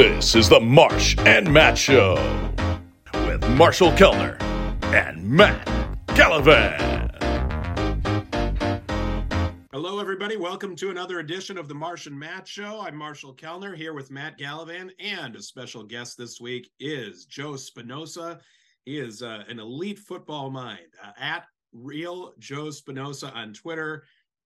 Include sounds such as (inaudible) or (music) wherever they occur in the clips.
This is the Marsh and Matt Show with Marshall Kellner and Matt Gallivan. Hello, everybody. Welcome to another edition of the Marsh and Matt Show. I'm Marshall Kellner here with Matt Gallivan, and a special guest this week is Joe Spinosa. He is uh, an elite football mind uh, at Real Joe Spinosa on Twitter.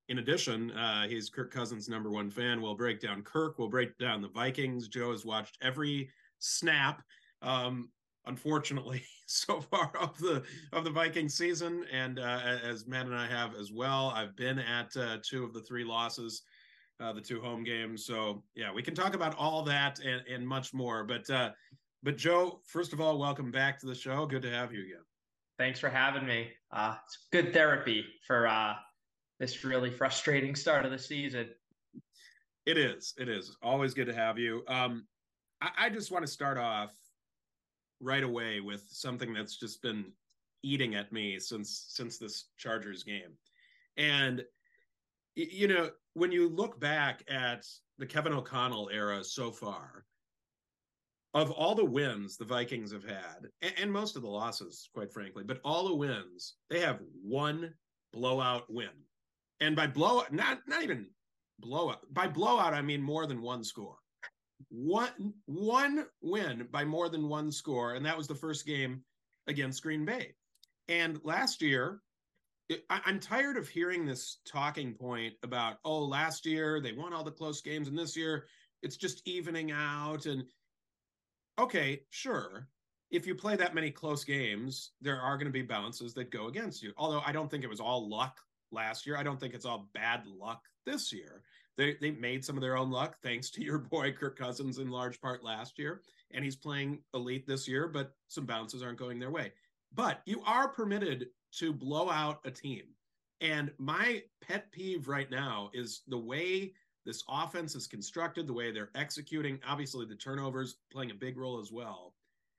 In addition, uh, he's Kirk Cousins' number one fan. We'll break down Kirk. We'll break down the Vikings. Joe has watched every snap. Um, unfortunately, (laughs) so far of the of the Viking season, and uh, as Matt and I have as well. I've been at uh, two of the three losses, uh, the two home games. So yeah, we can talk about all that and, and much more. But uh, but Joe, first of all, welcome back to the show. Good to have you again. Thanks for having me. Uh, it's good therapy for uh, this really frustrating start of the season. It is. It is always good to have you. Um, I, I just want to start off right away with something that's just been eating at me since since this Chargers game, and you know when you look back at the Kevin O'Connell era so far, of all the wins the Vikings have had, and, and most of the losses, quite frankly, but all the wins, they have one blowout win and by blowout, not not even blowout. By blowout, I mean more than one score. One one win by more than one score, and that was the first game against Green Bay. And last year, I, I'm tired of hearing this talking point about oh, last year they won all the close games, and this year it's just evening out. And okay, sure, if you play that many close games, there are going to be bounces that go against you. Although I don't think it was all luck last year. I don't think it's all bad luck this year. They they made some of their own luck thanks to your boy Kirk Cousins in large part last year, and he's playing elite this year, but some bounces aren't going their way. But you are permitted to blow out a team. And my pet peeve right now is the way this offense is constructed, the way they're executing. Obviously, the turnovers playing a big role as well.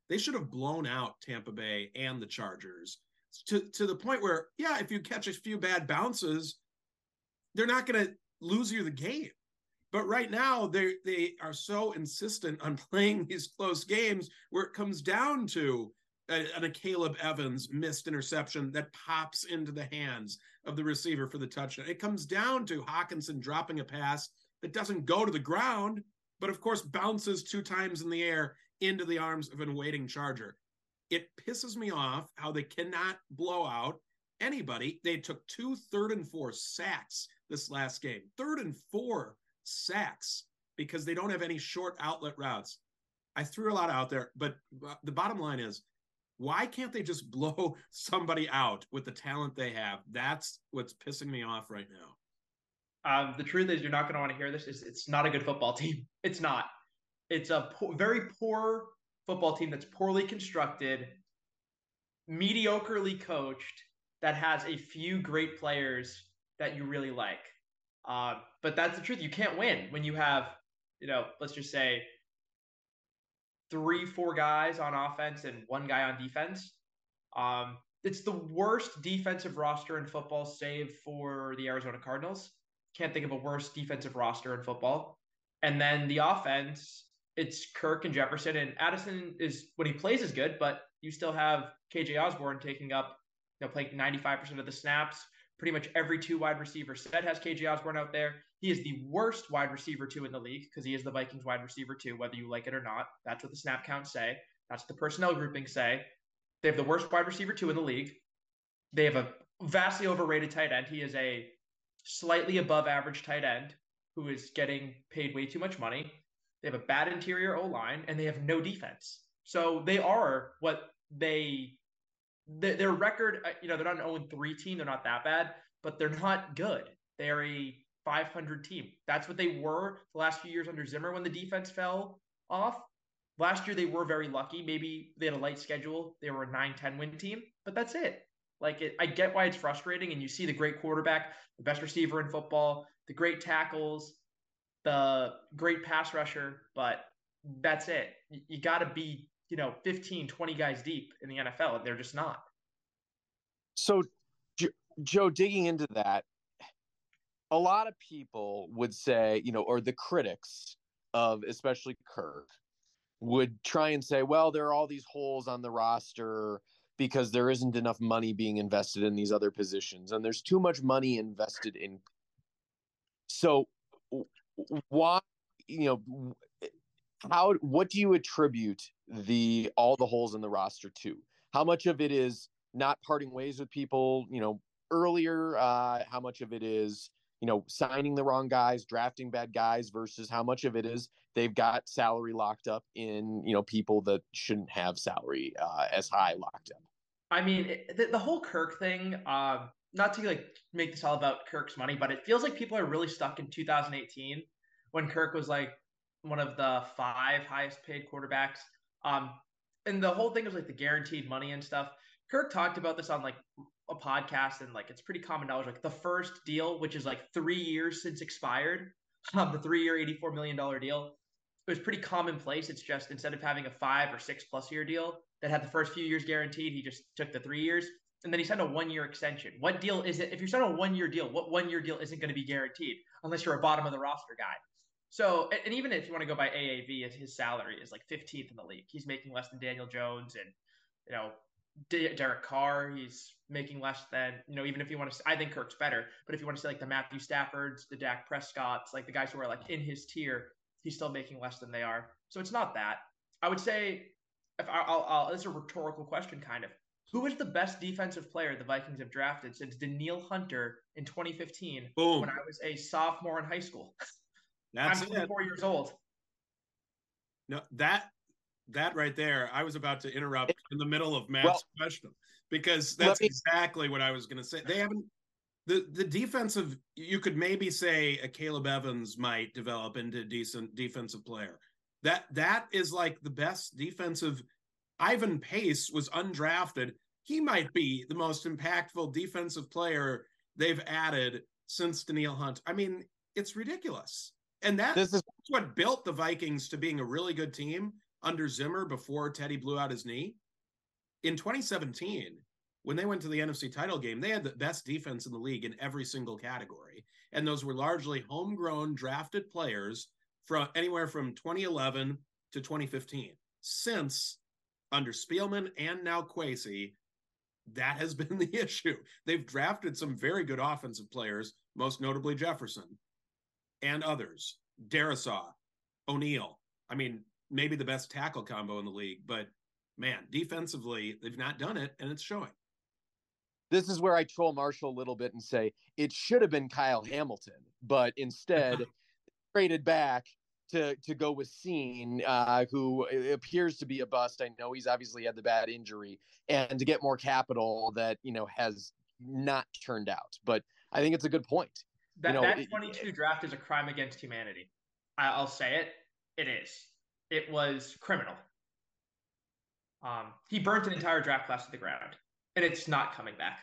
They should have blown out Tampa Bay and the Chargers to to the point where yeah, if you catch a few bad bounces, they're not going to lose you the game. But right now, they they are so insistent on (laughs) playing these close games where it comes down to a, Akayleb Evans missed interception that pops into the hands of the receiver for the touchdown. It comes down to Hockenson dropping a pass that doesn't go to the ground, but of course bounces two times in the air into the arms of an waiting Charger it pisses me off how they cannot blow out anybody. They took two third and four sacks this last game, third and four sacks because they don't have any short outlet routes. I threw a lot out there, but the bottom line is why can't they just (laughs) blow somebody out with the talent they have? That's what's pissing me off right now. Um, the truth is, you're not going to want to hear this. It's, it's not a good football (laughs) team. It's not. It's a po- very poor football team that's poorly constructed, mediocrely coached, that has a few great players that you really like. Uh, but that's the truth. You can't win when you have, you know, let's just say three, four guys on offense and one guy on defense. Um, it's the worst defensive roster in football, save for the Arizona Cardinals. Can't think of a worse defensive roster in football. And then the offense it's Kirk and Jefferson, and Addison is when he plays is good, but you still have KJ Osborn taking up, you know, playing 95% of the snaps. Pretty much every two wide receiver set has KJ Osborn out there. He is the worst wide receiver two in the league because he is the Vikings wide receiver two, whether you like it or not. That's what the snap counts say. That's what the personnel groupings say. They have the worst wide receiver two in the league. They have a vastly overrated tight end. He is a slightly above average tight end who is getting paid way too much money. They have a bad interior O line, and they have no defense. So they are what they their record. Uh, you know, they're not an 0 3 team. They're not that bad, but they're not good. They're a 500 team. That's what they were the last few years under Zimmer when the defense fell off. Last year they were very lucky. Maybe they had a light schedule. They were a 9-10 win team, but that's it. Like it, I get why it's frustrating, and you see the great quarterback, the best receiver in football, the great tackles, the great pass rusher, but that's it. You, you got to be, you know, 15, 20 guys deep in the NFL, and they're just not. So, Joe, digging into that, a lot of people would say, you know, or the critics of especially Kirk would try and say, well, there are all these holes on the roster because there isn't enough money being invested in these other positions and there's too much money invested in so why you know how what do you attribute the all the holes in the roster to? How much of it is not parting ways with people you know earlier uh how much of it is you know signing the wrong guys drafting bad guys versus how much of it is they've got salary locked up in you know people that shouldn't have salary uh, as high locked up? I mean the, the, whole kirk thing um not to like make this all about kirk's money but it feels like people are really stuck in 2018 when kirk was like one of the five highest paid quarterbacks um and the whole thing was like the guaranteed money and stuff kirk talked about this on like a podcast and like it's pretty common knowledge. Like the first deal, which is like three years since expired, (laughs) um, the three year, $84 million deal, it was pretty commonplace. It's just instead of having a five or six plus year deal that had the first few years guaranteed, he just took the three years and then he signed a one year extension. What deal is it? If you're signing a one year deal, what one year deal isn't going to be guaranteed unless you're a bottom of the roster guy? So, and even if you want to go by AAV, his salary is like 15th in the league. He's making less than Daniel Jones and, you know, Derek Carr, he's making less than, you know, even if you want to, I think Kirk's better, but if you want to say like the Matthew Staffords, the Dak Prescotts, like the guys who are like in his tier, he's still making less than they are. So it's not that. I would say, if I, I'll, I'll, this is a rhetorical question kind of. Who is the best defensive player the Vikings have drafted since Danielle Hunter in 2015 Boom. when I was a sophomore in high school? (laughs) That's I'm 24 it. years old. No, that that right there, I was about to interrupt in the middle of Matt's well, question because that's me, exactly what I was going to say. They haven't the the defensive. You could maybe say Akayleb Evans might develop into a decent defensive player. That that is like the best defensive. Ivan Pace was undrafted. He might be the most impactful defensive player they've added since Danielle Hunt. I mean, it's ridiculous. And that, this is what built the Vikings to being a really good team under Zimmer before Teddy blew out his knee. In 2017, when they went to the NFC title game, they had the best defense in the league in every single category. And those were largely homegrown drafted players from anywhere from 2011 to 2015. Since under Spielman and now Kwesi, that has (laughs) been the issue. They've drafted some very good offensive players, most notably Jefferson and others, Darrisaw, O'Neill. I mean, maybe the best tackle combo in the league, but man, defensively, they've not done it and it's showing. This is where I troll Marshall a little bit and say it should have been Kyle Hamilton, but instead (laughs) traded back to to go with Cine, uh, who appears to be a bust. I know he's obviously had the bad injury, and to get more capital that you know has not turned out. But I think it's a good point. That you know, that 22 it, draft is a crime against humanity. I'll say it. It is it was criminal. Um, he burnt an entire draft class to the ground, and it's not coming back.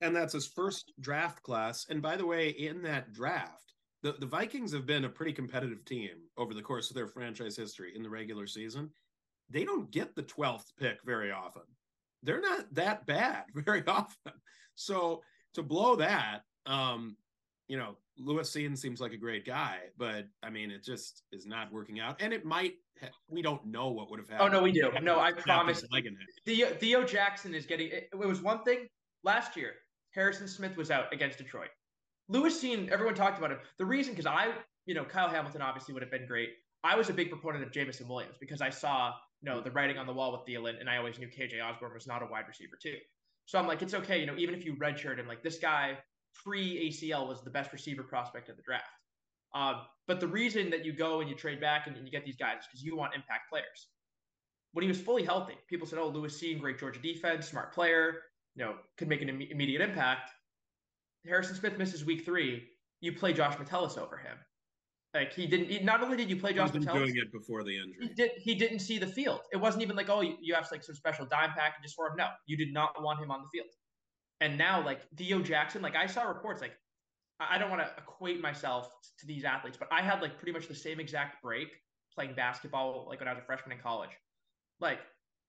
And that's his first draft class. And by the way, in that draft, the, the Vikings have been a pretty competitive team over the course of their franchise history in the regular season. They don't get the 12th pick very often. They're not that bad (laughs) very often. So to blow that, um, you know, Lewis Cine seems like a great guy, but I mean, it just is not working out. And it might, ha- we don't know what would have happened. Oh, no, we do. No, I promise. Theo, Theo Jackson is getting, it, it was one thing last year. Harrison Smith was out against Detroit. Lewis Cine everyone talked about him. The reason, because I, you know, Kyle Hamilton obviously would have been great. I was a big proponent of Jameson Williams because I saw, you know, the writing on the wall with Thielen, and I always knew KJ Osborn was not a wide receiver too. So I'm like, it's okay, you know, even if you redshirt him, like this guy pre ACL was the best receiver prospect of the draft. Um, but the reason that you go and you trade back and, and you get these guys is because you want impact players. When he was fully healthy, people said, "Oh, Lewis Cine great Georgia defense, smart player, you know, could make an Im- immediate impact." Harrison Smith misses week three. You play Josh Metellus over him. Like he didn't. He, not only did you play Josh Metellus, doing it before the injury. He, did, he didn't see the field. It wasn't even like, oh, you, you have like some special dime packages for him. No, you did not want him on the field. And now, like Theo Jackson, like I saw reports, like I don't want to equate myself to these athletes, but I had like pretty much the same exact break playing basketball, like when I was a freshman in college. Like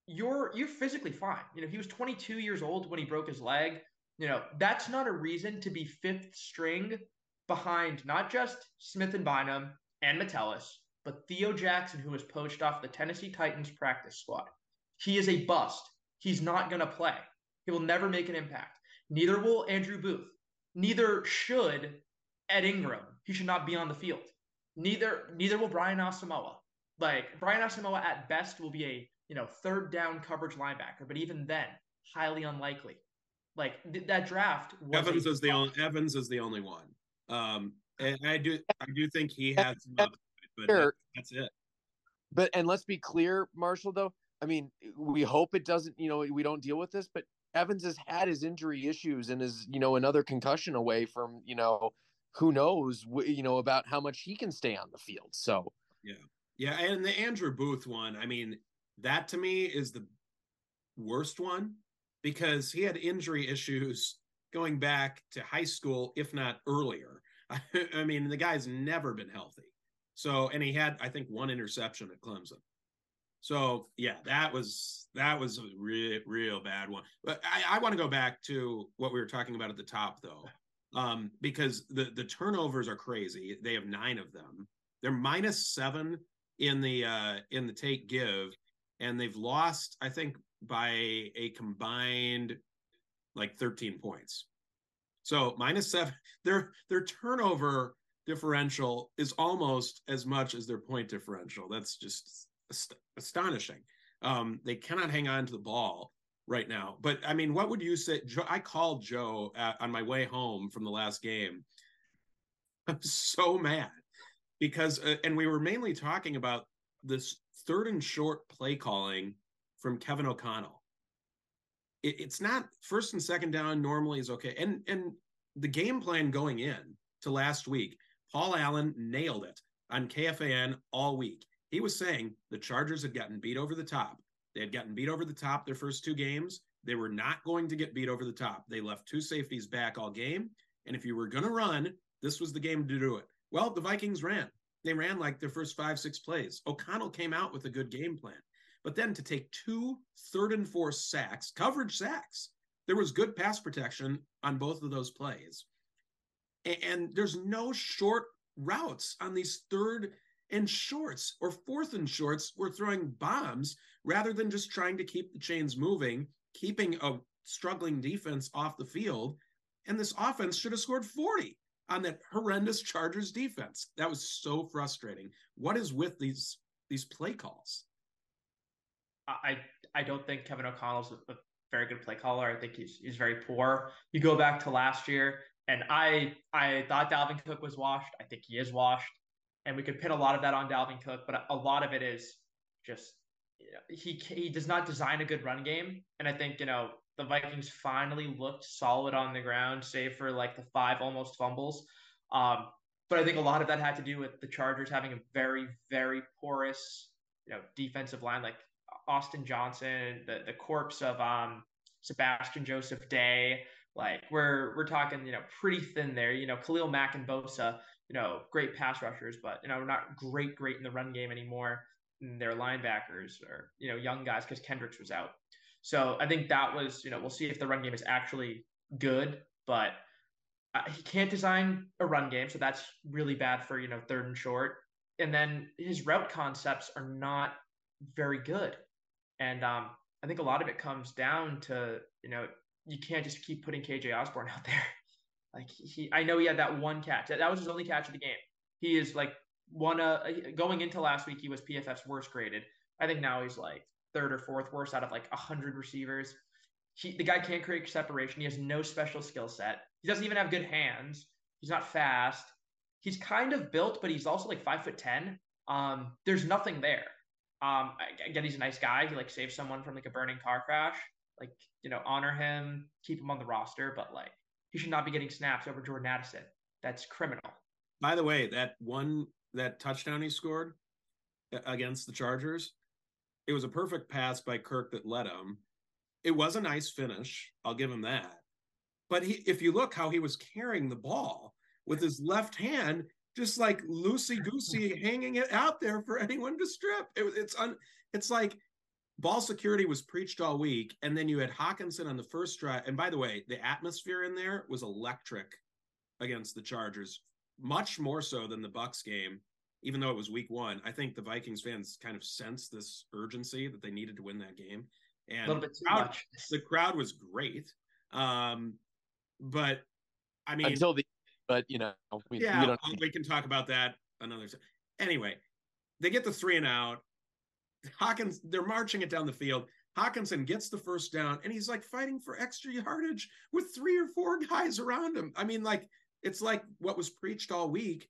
you're you're physically fine. You know, he was 22 years old when he broke his leg. You know, that's not a reason to be fifth string behind not just Smith and Bynum and Metellus, but Theo Jackson, who was poached off the Tennessee Titans practice squad, he is a bust. He's not going to play. He will never make an impact. Neither will Andrew Booth. Neither should Ed Ingram. He should not be on the field. Neither neither will Brian Asamoah. Like Brian Asamoah at best will be a you know third down coverage linebacker, but even then, highly unlikely. Like th- that draft. Evans is the only Evans is the only one. Um, and I do I do think he has some upside, but that, that's it. But and let's be clear, Marshall. Though I mean, we hope it doesn't. You know, we don't deal with this. But Evans has had his injury issues and is you know another concussion away from you know who knows you know about how much he can stay on the field. So yeah, yeah, and the Andrew Booth one. I mean, that to me is the worst one because he had injury issues going back to high school, if not earlier. (laughs) I mean, the guy's never been healthy. So, and he had, I think, one interception at Clemson. So, yeah, that was that was a real, real bad one. But I, I want to go back to what we were talking about at the top, though, um, because the the turnovers are crazy. They have nine of them. They're minus seven in the uh, in the take give, and they've lost, I think, by a combined like 13 points. So minus seven, (laughs) their their turnover differential is almost as much as their point differential. That's just ast- astonishing. Um, they cannot hang on to the ball right now. But I mean, what would you say? Joe, I called Joe at, on my way home from the last game. I'm so mad because, uh, and we were mainly talking about this third and short play calling from Kevin O'Connell. It, it's not first and second down normally is okay. And and the game plan going in to last week, Paul Allen nailed it on KFAN all week. He was saying the Chargers had gotten beat over the top. They had gotten beat over the top their first two games. They were not going to get beat over the top. They left two safeties back all game. And if you were going to run, this was the game to do it. Well, the Vikings ran. They ran like their first five, six plays. O'Connell came out with a good game plan. But then to take two third and fourth sacks, coverage sacks, there was good pass protection on both of those plays. And there's no short routes on these third and shorts or fourth and shorts. We're throwing bombs rather than just trying to keep the chains moving, keeping a struggling defense off the field. And this offense should have scored 40 on that horrendous Chargers defense. That was so frustrating. What is with these these play calls? I I don't think Kevin O'Connell's a, a very good play caller. I think he's he's very poor. You go back to last year, and I I thought Dalvin Cook was washed. I think he is washed, and we could pin a lot of that on Dalvin Cook, but a lot of it is just you know, he he does not design a good run game, and I think you know the Vikings finally looked solid on the ground, save for like the five almost fumbles. Um, but I think a lot of that had to do with the Chargers having a very very porous you know defensive line. Like Austin Johnson, the the corpse of um Sebastian Joseph Day. Like we're we're talking, you know, pretty thin there. You know, Khalil Mack and Bosa, you know, great pass rushers, but you know, not great, great in the run game anymore. And their linebackers or you know, young guys because Kendricks was out. So I think that was, you know, we'll see if the run game is actually good, but uh, he can't design a run game, so that's really bad for you know third and short. And then his route concepts are not very good. And um, I think a lot of it comes down to, you know, you can't just keep putting KJ Osborn (laughs) out there. Like he, I know he had that one catch. That, was his only catch of the game. He is like one uh going into last week. He was PFF's worst graded. I think now he's like third or fourth worst out of like hundred receivers. He, the guy can't create separation. He has no special skill set. He doesn't even have good hands. He's not fast. He's kind of built, but he's also like five foot ten. Um, there's nothing there. Um, again, he's a nice guy. He like saved someone from like a burning car crash. Like, you know, honor him, keep him on the roster, but like he should not be getting snaps over Jordan Addison. That's criminal. By the way, that one that touchdown he scored against the Chargers, it was a perfect pass by Kirk that led him. It was a nice finish. I'll give him that. But he, if you look how he was carrying the ball with his left hand, just like loosey goosey (laughs) hanging it out there for anyone to strip. It, it's un, it's like ball security was preached all week, and then you had Hockenson on the first drive. And by the way, the atmosphere in there was electric against the Chargers, much more so than the Bucks game. even though it was week one, I think the Vikings fans kind of sensed this urgency that they needed to win that game. And a little bit too crowd, the crowd was great. Um, but I mean, until the but you know we, yeah, we don't we can talk about that another time. Anyway, they get the three and out. Hawkins, they're marching it down the field. Hockenson gets the first down and he's like fighting for extra yardage with three or four (laughs) guys around him. I mean, like, it's like what was preached all week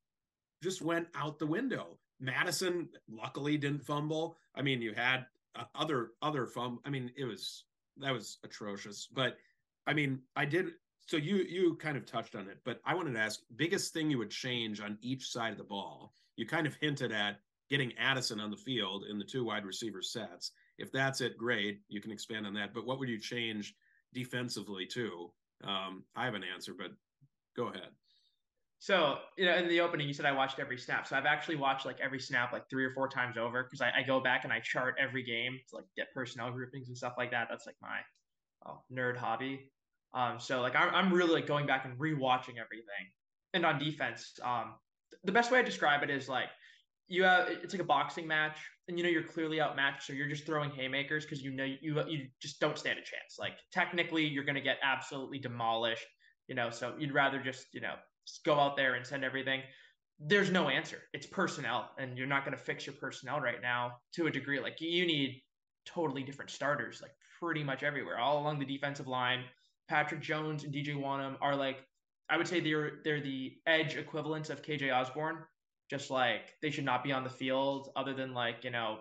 just went out the window. Madison luckily didn't fumble. I mean, you had uh, other other fumble. I mean, it was that was atrocious. But I mean, I did. So you you kind of touched on it, but I wanted to ask biggest thing you would change on each side of the ball. You kind of hinted at getting Addison on the field in the two wide receiver sets. If that's it, great. You can expand on that. But what would you change defensively too? Um, I have an answer, but go ahead. So, you know, in the opening, you said I watched every snap. So I've actually watched like every snap like three or four times over because I, I, go back and I chart every game to like get personnel groupings and stuff like that. That's like my oh, nerd hobby. Um, so like I'm, I'm really like going back and rewatching everything. And on defense, um, the best way I describe it is like you have it's like a boxing match and you know you're clearly outmatched so you're just throwing haymakers because you know you you just don't stand a chance. Like technically you're going to get absolutely demolished you know so you'd rather just you know just go out there and send everything. There's no answer. It's personnel and you're not going to fix your personnel right now to a degree. Like you need totally different starters like pretty much everywhere all along the defensive line patrick jones and dj wonnum are like i would say they're they're the edge equivalents of kj Osborn. just like they should not be on the field other than like you know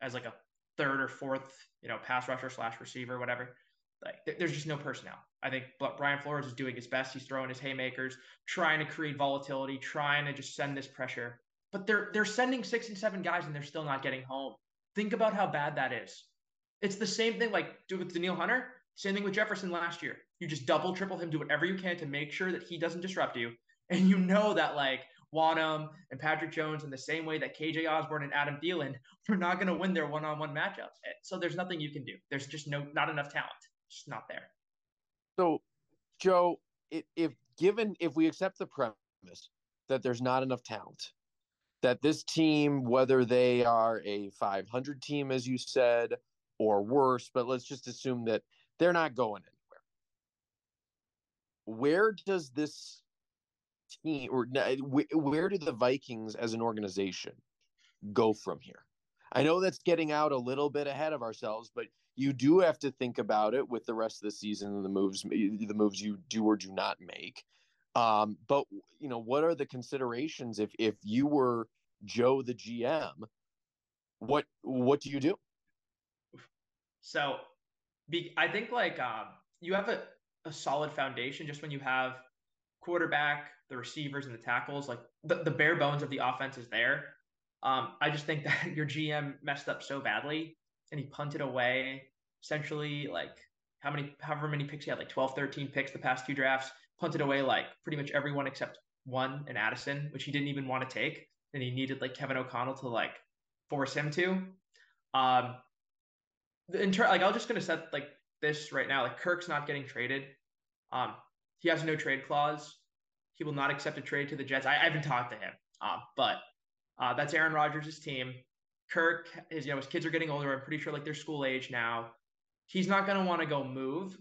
as like a third or fourth you know pass rusher slash receiver whatever. Like there's just no personnel. I think brian flores is doing his best. He's throwing his haymakers trying to create volatility trying to just send this pressure. But they're they're sending six and seven guys and they're still not getting home. Think about how bad that is. It's the same thing like do with Danielle Hunter same thing with Jefferson last year you just double triple him do whatever you can to make sure that he doesn't disrupt you (laughs) and you know that like Wonnum and Patrick Jones in the same way that KJ Osborn and Adam Thielen (laughs) are not going to win their one-on-one matchups. Eh, so there's nothing you can do. There's just no not enough talent. Just not there. So, Joe, if given if we accept the premise that there's not enough talent, that this team, whether they are a 500 team, as you said, or worse, but let's just assume that they're not going anywhere. Where does this team or where do the Vikings as an organization go from here? I know that's getting out a little bit ahead of ourselves, but you do have to think about it with the rest of the season and the moves the moves you do or do not make. Um, but you know, what are the considerations if if you were Joe the GM? What what do you do? So, be, I think like um, you have a, a solid foundation just when you have quarterback, the receivers, and the tackles. Like the, the bare bones of the offense is there. Um, I just think (laughs) that your GM messed up so badly and he punted away essentially like how many, however many picks he had, like 12, 13 picks the past two drafts, punted away like pretty much everyone except one and Addison, which he didn't even want to take. And he needed like Kevin O'Connell to like force him to. Um, in ter- like, I'm just to set like this right now. Like Kirk's not getting traded. Um, he has no trade clause. He will not accept a trade to the Jets. I, I haven't talked to him, uh, but uh, that's Aaron Rodgers' team. Kirk, his you know his kids are getting older. I'm pretty sure like they're school age now. He's not to want to go move,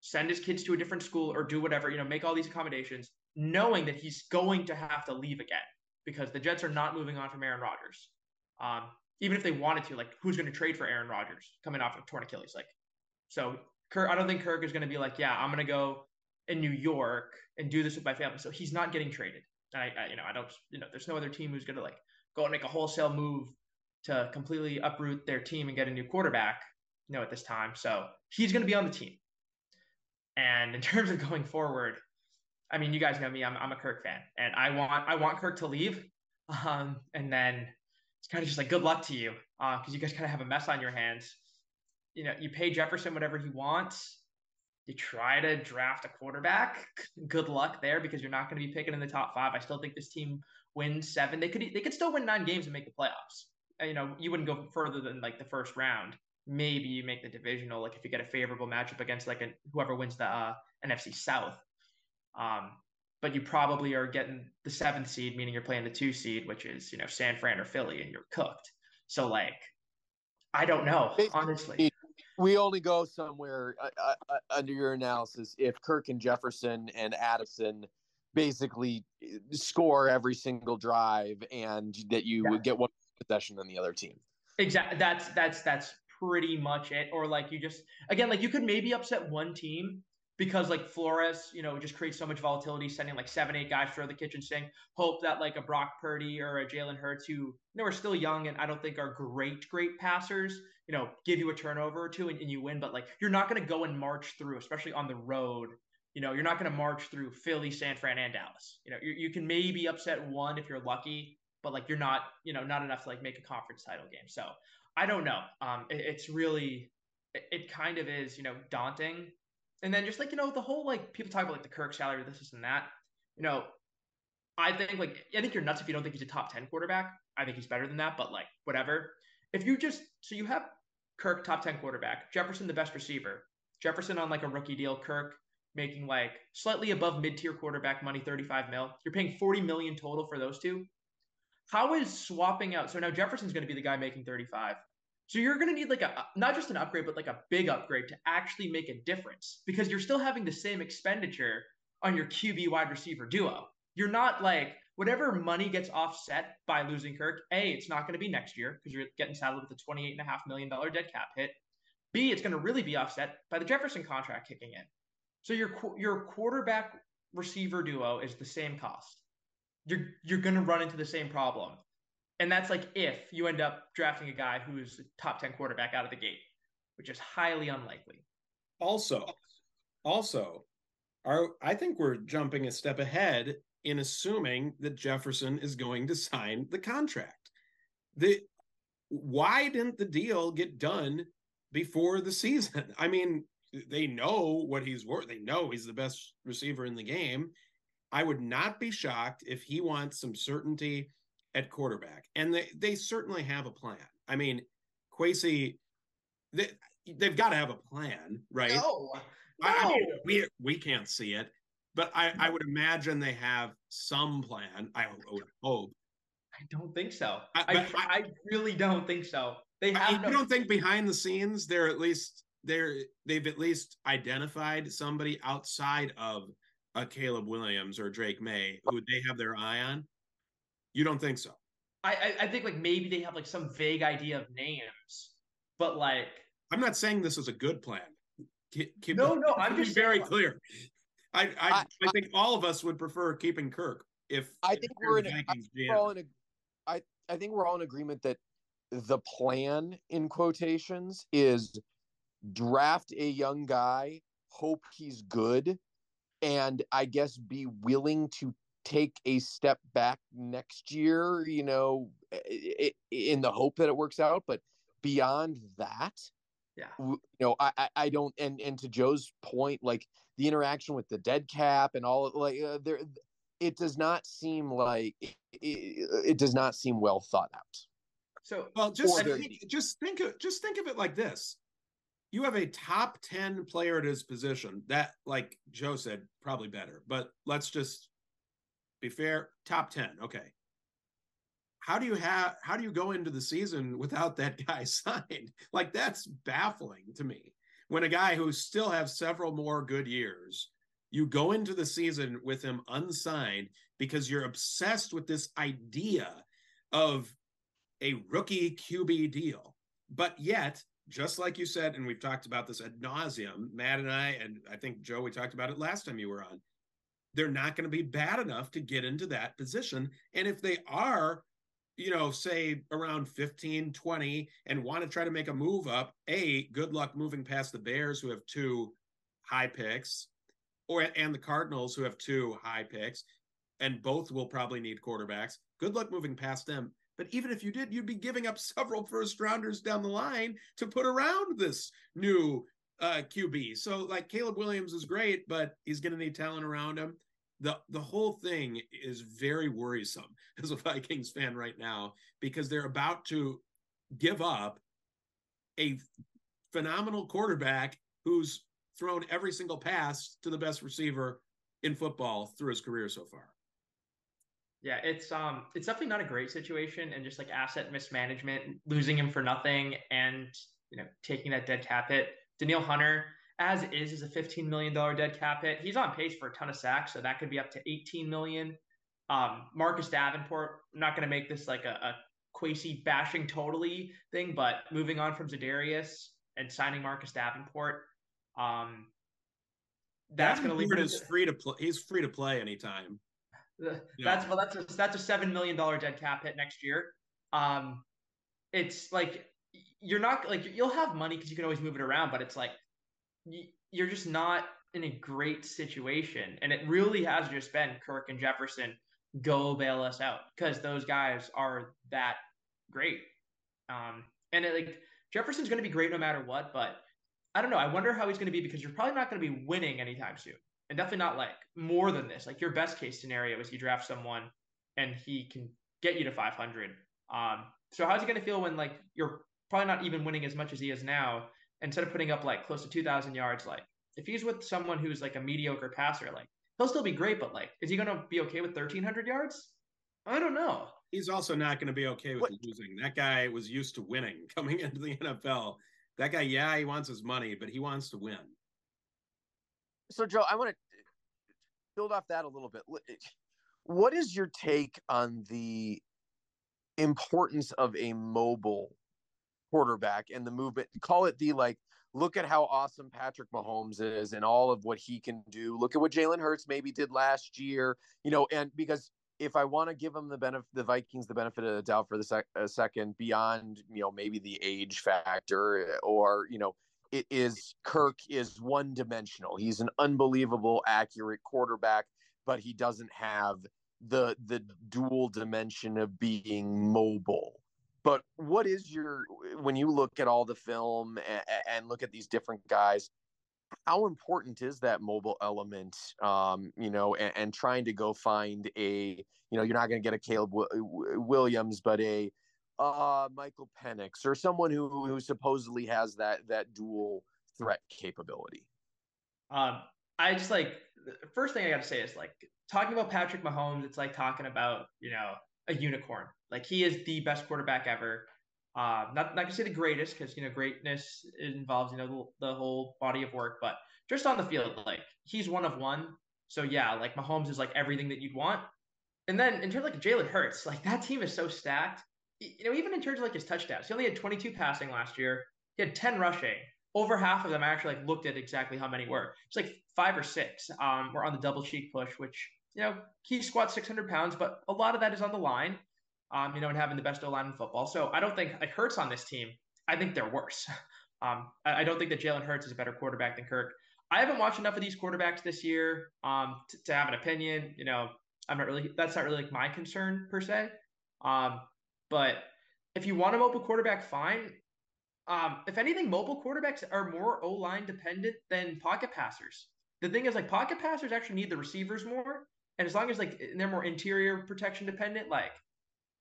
send his kids to a different school or do whatever. You know, make all these accommodations, knowing that he's going to have to leave again because the Jets are not moving on from Aaron Rodgers. Um, even if they wanted to, like, who's going to trade for Aaron Rodgers coming off of torn Achilles? Like, so Kirk, I don't think Kirk is going to be like, yeah, I'm going to go in New York and do this with my family. So he's not getting traded. I, I you know, I don't, you know, there's no other team who's going to like go and make a wholesale move to completely uproot their team and get a new quarterback, you know, at this time. So he's going to be on the team. And in (laughs) terms of going forward, I mean, you guys know me. I'm, I'm a Kirk fan, and I want I want Kirk to leave. Um, and then it's kind of just like good luck to you, because uh, you guys kind of have a mess on your hands. You know, you pay Jefferson whatever he wants you try to draft a quarterback. Good luck there because you're not going to be picking in the top five. I still think this team wins seven. They could they could still win nine games and make the playoffs. You know, you wouldn't go further than like the first round. Maybe you make the divisional, like if you get a favorable matchup against like a, whoever wins the uh, NFC South. Um, but you probably are getting the seventh seed, meaning you're playing the two seed, which is, you know, San Fran or Philly, and you're cooked. So, like, I don't know, honestly. We only go somewhere uh, uh, uh, under your analysis if Kirk and Jefferson and Addison basically uh, score every single drive and that you yeah. would get one possession than the other team. Exactly. That's that's that's pretty much it. Or like you just again, like you could maybe upset one team because like Flores, you know, just creates so much volatility, sending like seven, eight guys through the kitchen sink. Hope that like a Brock Purdy or a Jalen Hurts, who you know are still young and I don't think are great, great passers, you know, give you a turnover or two and, and you win. But like you're not going to go and march through, especially on the road. You know, you're not going to march through Philly, San Fran, and Dallas. You know, you, can maybe upset one if you're lucky, but like you're not, you know, not enough to like make a conference title game. So I don't know. Um, it, it's really, it, kind of is, you know, daunting. And then just like you know, the whole like people talk about like the Kirk salary, this, this, and that. You know, I think like I think you're nuts if you don't think he's a top ten quarterback. I think he's better than that, but like whatever. If you just so you have Kirk top ten quarterback, Jefferson the best receiver, Jefferson on like a rookie deal, Kirk making like slightly above mid tier quarterback money, 35 mil. You're paying 40 million total for those two. How is swapping out? So now Jefferson's going to be the guy making 35. So you're going to need like a not just an upgrade, but like a big upgrade to actually make a difference because you're still having the same expenditure on your QB wide receiver duo. You're not like whatever money gets offset by losing Kirk. A, it's not going to be next year because you're getting saddled with a $28.5 million dead cap hit. B, it's going to really be offset by the Jefferson contract kicking in. So your your quarterback receiver duo is the same cost you're you're going to run into the same problem. And that's like if you end up drafting a guy who's top 10 quarterback out of the gate, which is highly unlikely. Also, also, our I think we're jumping a step ahead in assuming that Jefferson is going to sign the contract. The why didn't the deal get done before the season? (laughs) I mean, they know what he's worth. They know he's the best receiver in the game. I would not be shocked if he wants some certainty at quarterback. And they, they certainly have a plan. I mean, Kwesi, they, they've got to have a plan, right? No, no. I, I mean, we, we can't see it, but I, I would imagine they have some plan. I would hope. I don't think so. I, I, I, really don't think so. They have. No- you don't think behind the scenes they're at least they're they've at least identified somebody outside of a Caleb Williams or Drake Maye who they have their eye on? You don't think so? I I think like maybe they have like some vague idea of names, but like I'm not saying this is a good plan. Keep, keep no, no, I'm just very clear. I I, I I, think all of us would prefer keeping Kirk if I think we're in, I think we're all in a, I I think we're all in agreement that the plan in quotations is draft a young guy, hope he's good, and I guess be willing to take a step back next year, you know, in the hope that it works out. But beyond that, yeah, you know, I, I don't, and, and to Joe's point, like the interaction with the dead cap and all like uh, there, it does not seem like it, it, does not seem well thought out. So, well, just think, just think of just think of it like this: you have a top 10 player at his position that like joe said probably better but let's just be fair top 10 okay. How do you have how do you go into the season without that (laughs) guy signed? Like that's baffling to me. When a guy who still has several more good years you go into the season with him unsigned because you're obsessed with this idea of a rookie QB deal. But yet just like you said, and we've talked about this ad nauseum, Matt and I, and I think Joe, we talked about it last time you were on. They're not going to be bad enough to get into that position. And if they are, you know, say around 15, 20, and want to try to make a move up, A, good luck moving past the Bears, who have two high picks, or and the Cardinals, who have two high picks, and both will probably need quarterbacks. Good luck moving past them. But even if you did, you'd be giving up several first rounders down the line to put around this new uh, QB. So like Caleb Williams is great, but he's going to need talent around him. The the whole thing is very worrisome (laughs) as a Vikings fan right now because they're about to give up a phenomenal quarterback who's thrown every single pass to the best receiver in football through his career so far. Yeah, it's um it's definitely not a great situation and just like asset mismanagement, losing him for nothing and you know taking that dead cap hit. Danielle Hunter, as is, is a $15 million dead cap hit. He's on pace for a ton of sacks, so that could be up to 18 million. Um, Marcus Davenport, I'm not going to make this like a, a Kwesi bashing totally thing, but moving on from Za'Darius and signing Marcus Davenport, um, that's going to leave. Is free to play. He's free to play anytime. (laughs) That's well, that's a, that's a seven million dollar dead cap hit next year. Um, it's like you're not like you'll have money because you can always move it around, but it's like you're just not in a great situation, and it really has just been Kirk and Jefferson go bail us out because those guys are that great. Um, and it, like Jefferson's going to be great no matter what, but I don't know. I wonder how he's going to be because you're probably not going to be winning anytime soon, and definitely not like more than this. Like your best case scenario is you draft someone and he can get you to 500. Um, so how's he going to feel when like you're probably not even winning as much as he is now? Instead of putting up like close to 2,000 yards, like if he's with someone who's like a mediocre passer, like he'll still be great, but like, is he going to be okay with 1,300 yards? I don't know. He's also not going to be okay with what? losing. That guy was used to winning (laughs) coming into the NFL. That guy, yeah, he wants his money, but he wants to win. So, Joe, I want to build off that a little bit. What is your take on the importance of a mobile quarterback and the movement? Call it the like look at how awesome Patrick Mahomes is and all of what he can do. Look at what Jalen Hurts maybe did last year, you know, and because if I want to give them the benefit, the Vikings the benefit of the doubt for the sec- second, beyond you know maybe the age factor or you know it is Kirk is one dimensional. He's an unbelievable accurate quarterback, but he doesn't have the the dual dimension of being mobile but what is your when you look at all the film and, and look at these different guys? How important is that mobile element? Um, you know, and, and, trying to go find a, you know, you're not going to get a Caleb Williams, but a uh, Michael Penix or someone who who supposedly has that that dual threat capability. Um, I just like the first thing I got to say is like talking about Patrick Mahomes. It's like talking about you know a unicorn. Like he is the best quarterback ever. Uh, not not to say the greatest because you know greatness involves you know the, the, whole body of work, but just on the field, like he's one of one. So yeah, like Mahomes is like everything that you'd want. And then in terms of like Jalen Hurts, like that team is so stacked. You know, even in terms of like his touchdowns, he only had 22 passing last year. He had 10 rushing. Over half of them I actually like looked at exactly how many were. It's like five or six. Um, were on the double cheek push, which you know, he squats 600 pounds, but a lot of that is on the line, um, you know, and having the best O line in football. So I don't think like Hurts on this team. I think they're worse. (laughs) Um, I, I, don't think that Jalen Hurts is a better quarterback than Kirk. I haven't watched enough of these quarterbacks this year um, to, to have an opinion. You know, I'm not really. That's not really like my concern per se. Um, but if you want a mobile quarterback, fine. Um, if anything, mobile quarterbacks are more O line dependent than pocket passers. The thing is, like pocket passers actually need the receivers more, and as long as like they're more interior protection dependent, like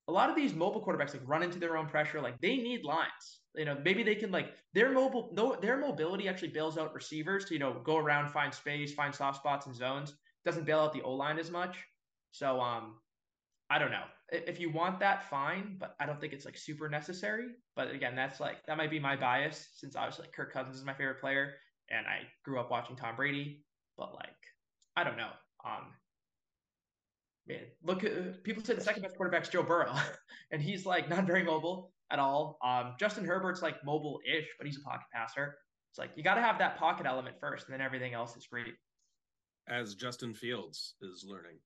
a lot of these mobile quarterbacks like run into their own pressure. Like they need lines. You know, maybe they can like their mobile no their mobility actually bails out receivers to, you know, go around, find space, find soft spots and zones. Doesn't bail out the O line as much. So um I don't know. If you want that, fine, but I don't think it's like super necessary. But again, that's like that might be my bias since obviously like Kirk Cousins is my favorite player and I grew up watching Tom Brady. But like, I don't know. Um, man, look at people say the second best quarterback is Joe Burrow, (laughs) and he's like not very mobile at all. Um, Justin Herbert's like mobile-ish, but he's a pocket passer. It's like you got to have that pocket element first, and then everything else is great. As Justin Fields is learning,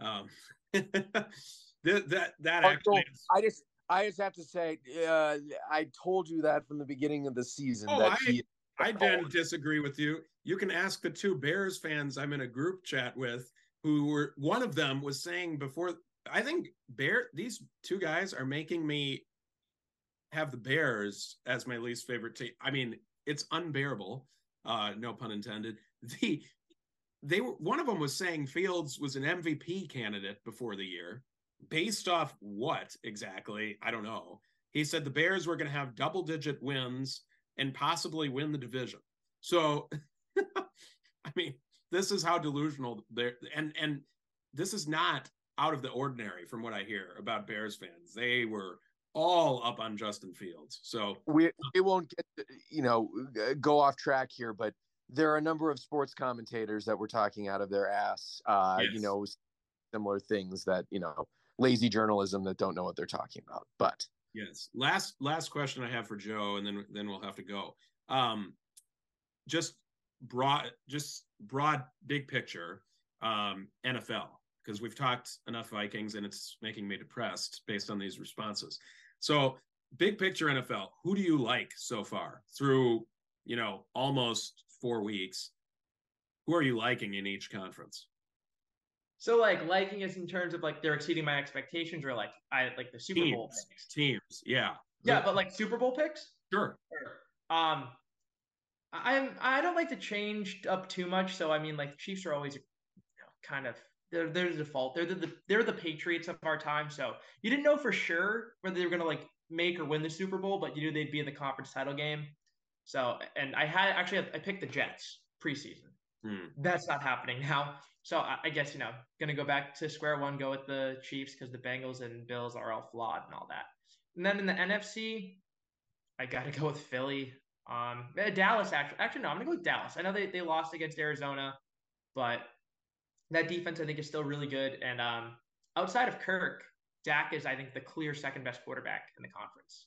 um, (laughs) that that that actually, I just I just have to say, uh, I told you that from the beginning of the season. Oh, that I, he, I (laughs) didn't disagree with you. You can ask the two Bears fans I'm in a group chat with who were one of them was saying before I think Bear these two guys are making me have the Bears as my least favorite team. I mean, it's unbearable. Uh, no pun intended. (laughs) The they were one of them was saying Fields was an MVP candidate before the year. Based off what exactly? I don't know. He said the Bears were going to have double digit wins and possibly win the division. So, (laughs) I mean, this is how delusional they're and and this is not out of the ordinary from what I hear about Bears fans. They were all up on Justin Fields. So we we won't get you know go off track here, but there are a number of sports commentators that were talking out of their ass. Uh, yes. You know, similar things that you know lazy journalism that don't know what they're talking about. But yes, last last question I have for Joe, and then then we'll have to go. Um, just broad, just broad, big picture, um, NFL because we've talked enough Vikings and it's making me depressed based on these responses. So, big picture NFL, who do you like so far through, you know, almost 4 weeks? Who are you liking in each conference? So like liking is in terms of like they're exceeding my expectations or like I like the Super teams, Bowl picks. Teams, yeah. Yeah, but like Super Bowl picks? Sure. sure. Um I'm I don't like to change up too much. So I mean like Chiefs are always you know, kind of they're they're the default. They're the, the they're the Patriots of our time. So you didn't know for sure whether they were gonna like make or win the Super Bowl, but you knew they'd be in the conference title game. So and I had actually I picked the Jets preseason. Hmm. That's not happening now. So I, I, guess you know gonna go back to square one, go with the Chiefs because the Bengals and Bills are all flawed and all that. And then in the NFC, I gotta go with Philly. Um, eh, Dallas actually. Actually, no, I'm gonna go with Dallas. I know they they lost against Arizona, but that defense I think is still really good. And um, outside of Kirk, Dak is I think the clear second best quarterback in the conference.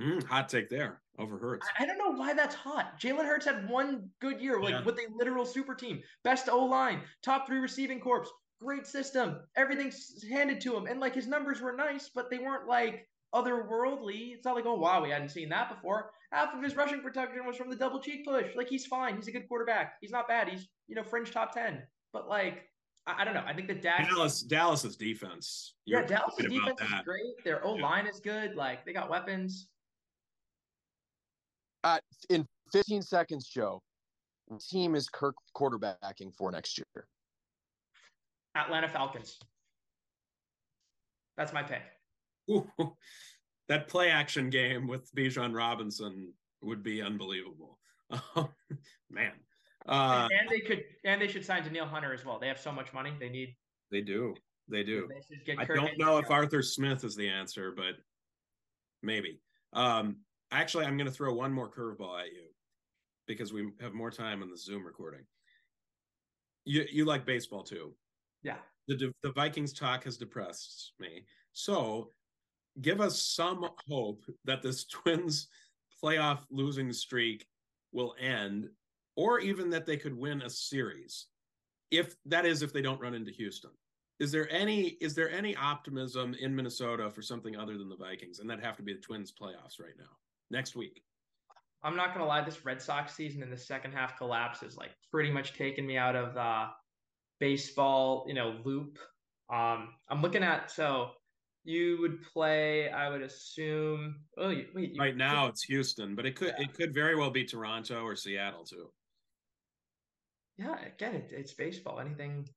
Mm, hot take there over Hurts. I, I, don't know why that's hot. Jalen Hurts had one good year, like yeah. with a literal super team, best O line, top three receiving corps, great system, everything's handed to him, and like his numbers were nice, but they weren't like otherworldly. It's not like oh wow, we hadn't seen that before. Half of his rushing protection was from the double cheek push. Like he's fine. He's a good quarterback. He's not bad. He's you know fringe top ten. But like, I, I don't know. I think the Dak Dallas Dallas's defense. Yeah, Dallas's defense is great. Their O line yeah. is good. Like they got weapons. Uh, in 15 seconds, Joe, team is Kirk quarterbacking for next year? Atlanta Falcons. That's my pick. Ooh, (laughs) that play action game with Bijan Robinson would be unbelievable. (laughs) man, uh, and they could, and they should sign Danielle Hunter as well. They have so much money. They need. They do. They do. They I don't know if Arthur Smith is the answer, but maybe. Um, actually, I'm going to throw one more curveball at you because we have more time on the Zoom recording. You you like baseball too? Yeah. The the Vikings talk has depressed me. So, give us some hope that this (laughs) Twins playoff losing streak will end or even that they could win a series if that is if they don't run into Houston. Is there any is there any optimism in Minnesota for something other than the Vikings and that have to be the Twins playoffs right now next week? I'm not gonna lie, this Red Sox season in the second half collapse is like pretty much taken me out of the baseball, you know, loop. Um, I'm looking at so you would play, I would assume. Oh, wait. right now it's Houston, but it could yeah. it could very well be Toronto or Seattle too. Yeah, again, it, it's baseball. Anything.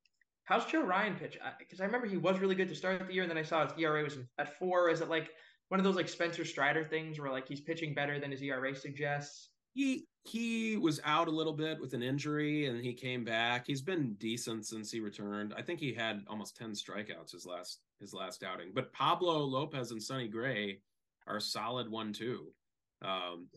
How's Joe Ryan pitch? Because I, I, remember he was really good to start the year, and then I saw his ERA was at four. Is it like one of those like Spencer Strider things where like he's pitching better than his ERA suggests? He he was out a little bit with an injury, and he came back. He's been decent since he returned. I think he had almost ten strikeouts his last his last outing. But Pablo Lopez and Sonny Gray are solid one too. Um,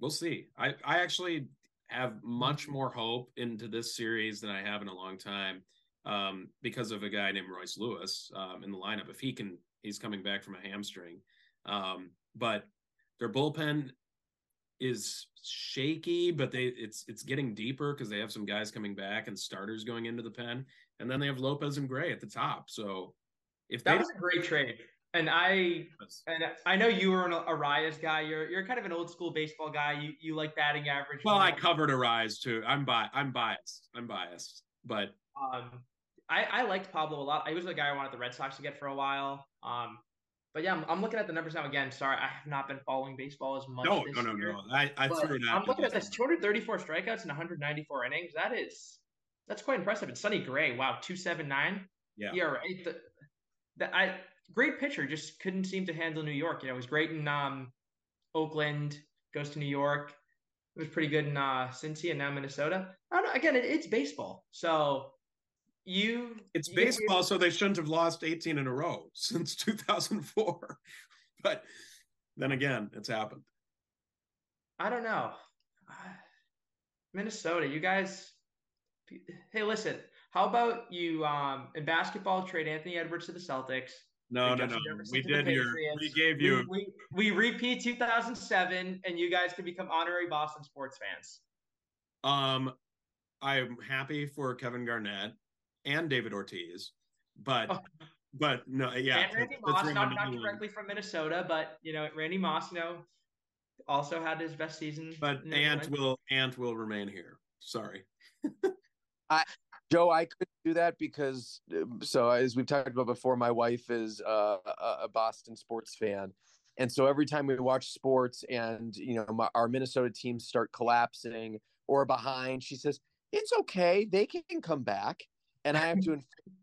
we'll see. I I actually have much more hope into this series than I have in a long time um, because of a guy named Royce Lewis um, in the lineup. If he can, he's coming back from a hamstring. Um, but their bullpen is shaky, but they it's it's getting deeper because they have some guys coming back and starters going into the pen, and then they have Lopez and Gray at the top. So if that was a great trade, and I and I know you were an Arraez guy. You're you're kind of an old school baseball guy. You you like batting average. Well, I covered Arraez too. I'm bi- I'm biased. I'm biased, but um, I I liked Pablo a lot. I was the guy I wanted the Red Sox to get for a while. Um, but yeah, I'm, I'm looking at the numbers now again. Sorry, I have not been following baseball as much. No, no, no, year. no. I I threw it I'm looking at this 234 strikeouts and 194 innings. That is that's quite impressive. And Sonny Gray, wow, 279. Yeah. ERA. The, I great pitcher, just couldn't seem to handle New York. You know, he was great in um, Oakland, goes to New York. It was pretty good in uh, Cincy and now Minnesota. I don't know. Again, it, it's baseball, so you. It's you baseball, so they shouldn't have lost 18 in a row (laughs) since 2004. (laughs) but then again, it's happened. I don't know. Minnesota, you guys. Hey, listen. How about you um in basketball trade Anthony Edwards to the Celtics? No, no, no. Jefferson We did your. We gave you. We, we, we repeat 2007, and you guys can become honorary Boston sports fans. Um, I'm happy for Kevin Garnett and David Ortiz, but Oh. but no, yeah. and Randy let's Moss, bring not, not directly from Minnesota, but you know Randy Moss, you know, also had his best season. But Ant will Ant will remain here. Sorry. Joe, I could do that because um, so as we've talked about before, my wife is a Boston sports fan, and so every time we watch sports and you know my, our Minnesota teams start collapsing or behind, she says it's okay, they can come back, and I have to (laughs)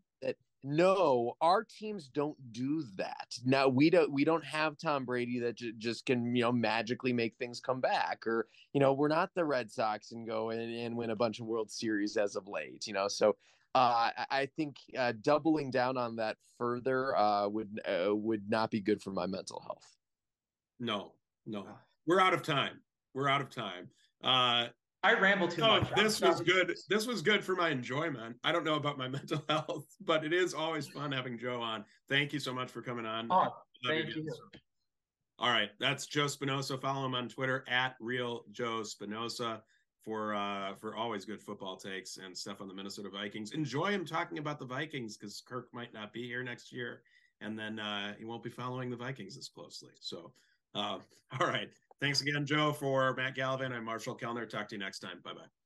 no, our teams don't do that. Now we don't we don't have Tom Brady that j- just can you know magically make things come back, or you know we're not the Red Sox and go in and win a bunch of World Series as of late. You know, so uh, I- I think uh, doubling down on that further uh, would uh, would not be good for my mental health. No, no. Ah. We're out of time. We're out of time. I ramble too oh, much. this was good. This was good for my enjoyment. I don't know about my (laughs) mental health, but it is always fun having Joe on. Thank you so much for coming on. Oh, thank guys. you. All right, that's Joe Spinosa. Follow him on Twitter at Real Joe Spinosa for uh for always good football takes and stuff on the Minnesota Vikings. Enjoy him talking about the Vikings because Kirk might not be here next year, and then uh he won't be following the Vikings as closely. So, uh, (laughs) all right, thanks again, Joe. For Matt Galvin. I'm Marshall Kellner. Talk to you next time. Bye bye.